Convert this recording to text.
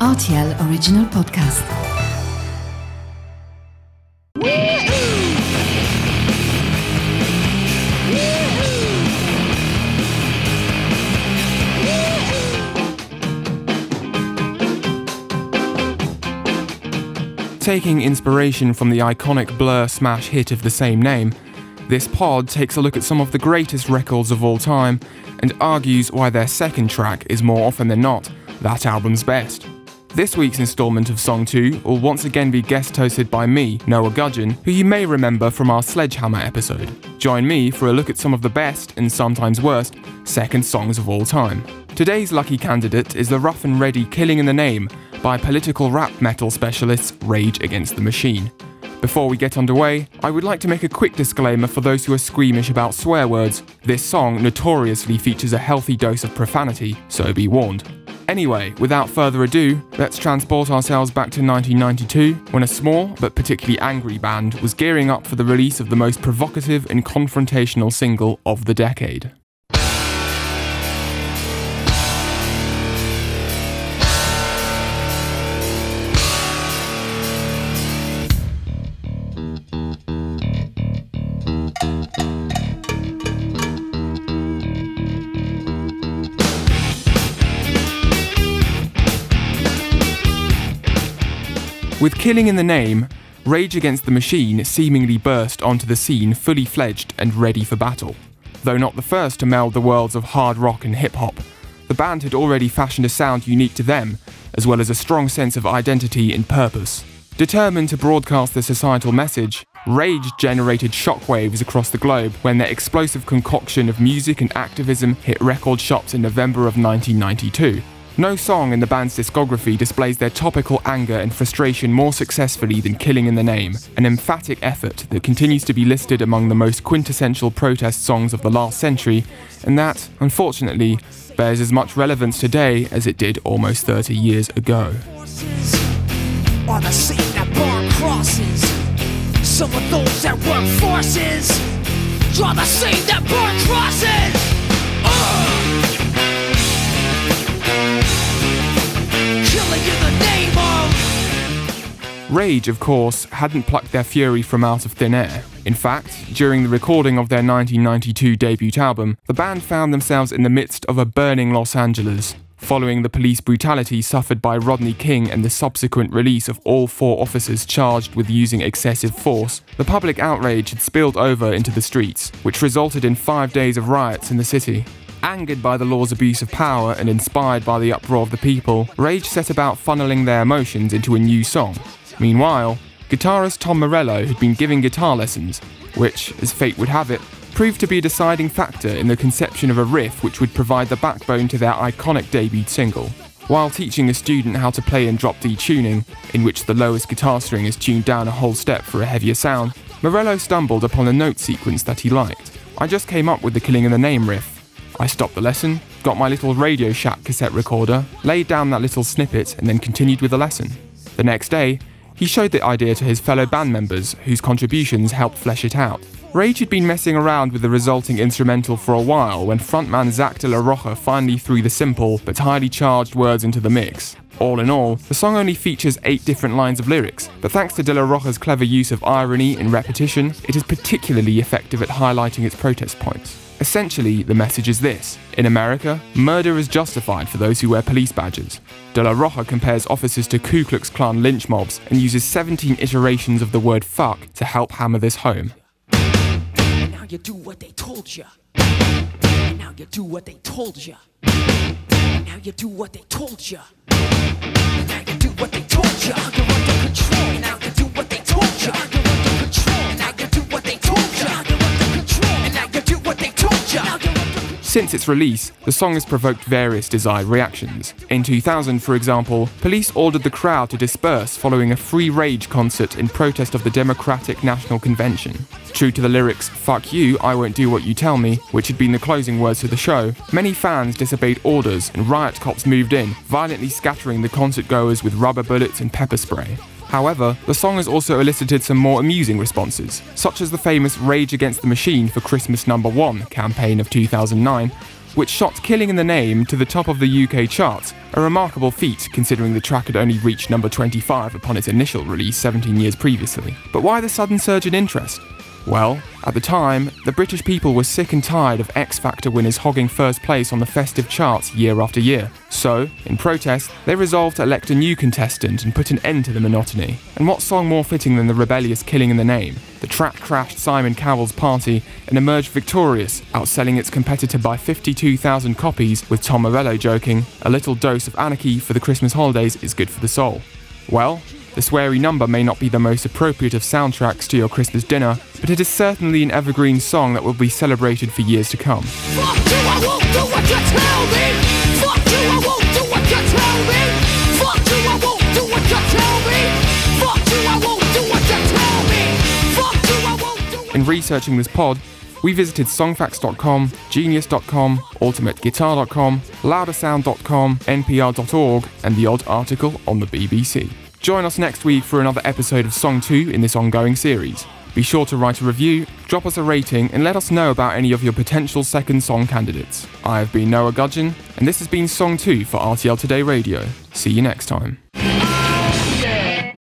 RTL Original Podcast. Taking inspiration from the iconic Blur smash hit of the same name, this pod takes a look at some of the greatest records of all time and argues why their second track is more often than not that album's best. This week's instalment of Song 2 will once again be guest hosted by me, Noah Gudgeon, who you may remember from our Sledgehammer episode. Join me for a look at some of the best, and sometimes worst, second songs of all time. Today's lucky candidate is the rough and ready Killing in the Name by political rap metal specialists Rage Against the Machine. Before we get underway, I would like to make a quick disclaimer for those who are squeamish about swear words. This song notoriously features a healthy dose of profanity, so be warned. Anyway, without further ado, let's transport ourselves back to 1992 when a small but particularly angry band was gearing up for the release of the most provocative and confrontational single of the decade. With Killing in the Name, Rage Against the Machine seemingly burst onto the scene fully fledged and ready for battle. Though not the first to meld the worlds of hard rock and hip hop, the band had already fashioned a sound unique to them, as well as a strong sense of identity and purpose. Determined to broadcast the societal message, Rage generated shockwaves across the globe when their explosive concoction of music and activism hit record shops in November of 1992. No song in the band's discography displays their topical anger and frustration more successfully than Killing in the Name, an emphatic effort that continues to be listed among the most quintessential protest songs of the last century, and that, unfortunately, bears as much relevance today as it did almost 30 years ago. Are the same that burn crosses. Some of those that work forces draw the same that burn crosses. Rage, of course, hadn't plucked their fury from out of thin air. In fact, during the recording of their 1992 debut album, the band found themselves in the midst of a burning Los Angeles. Following the police brutality suffered by Rodney King and the subsequent release of all four officers charged with using excessive force, the public outrage had spilled over into the streets, which resulted in five days of riots in the city. Angered by the law's abuse of power and inspired by the uproar of the people, Rage set about funneling their emotions into a new song, Meanwhile, guitarist Tom Morello had been giving guitar lessons, which, as fate would have it, proved to be a deciding factor in the conception of a riff which would provide the backbone to their iconic debut single. While teaching a student how to play in drop D tuning, in which the lowest guitar string is tuned down a whole step for a heavier sound, Morello stumbled upon a note sequence that he liked. I just came up with the Killing in the Name riff. I stopped the lesson, got my little Radio Shack cassette recorder, laid down that little snippet, and then continued with the lesson. The next day, he showed the idea to his fellow band members, whose contributions helped flesh it out. Rage had been messing around with the resulting instrumental for a while when frontman Zack de la Rocha finally threw the simple but highly charged words into the mix. All in all, the song only features eight different lines of lyrics, but thanks to De La Rocha's clever use of irony and repetition, it is particularly effective at highlighting its protest points. Essentially, the message is this In America, murder is justified for those who wear police badges. De La Rocha compares officers to Ku Klux Klan lynch mobs and uses 17 iterations of the word fuck to help hammer this home. now you do what they told you. now you do what they told you. now you do what they told you. now you do what they told you. Under control. Now you do what they told you. Since its release, the song has provoked various desired reactions. In 2000, for example, police ordered the crowd to disperse following a free rage concert in protest of the Democratic National Convention. True to the lyrics, Fuck you, I won't do what you tell me, which had been the closing words to the show, many fans disobeyed orders and riot cops moved in, violently scattering the concert goers with rubber bullets and pepper spray. However, the song has also elicited some more amusing responses, such as the famous Rage Against the Machine for Christmas Number 1 campaign of 2009, which shot Killing in the Name to the top of the UK charts, a remarkable feat considering the track had only reached number 25 upon its initial release 17 years previously. But why the sudden surge in interest? Well, at the time, the British people were sick and tired of X Factor winners hogging first place on the festive charts year after year. So, in protest, they resolved to elect a new contestant and put an end to the monotony. And what song more fitting than the rebellious Killing in the Name? The track crashed Simon Cowell's party and emerged victorious, outselling its competitor by 52,000 copies, with Tom Morello joking, a little dose of anarchy for the Christmas holidays is good for the soul. Well, the sweary number may not be the most appropriate of soundtracks to your Christmas dinner, but it is certainly an evergreen song that will be celebrated for years to come. In researching this pod, we visited songfacts.com, genius.com, ultimateguitar.com, loudersound.com, npr.org, and the odd article on the BBC. Join us next week for another episode of Song 2 in this ongoing series. Be sure to write a review, drop us a rating, and let us know about any of your potential second song candidates. I have been Noah Gudgeon, and this has been Song 2 for RTL Today Radio. See you next time.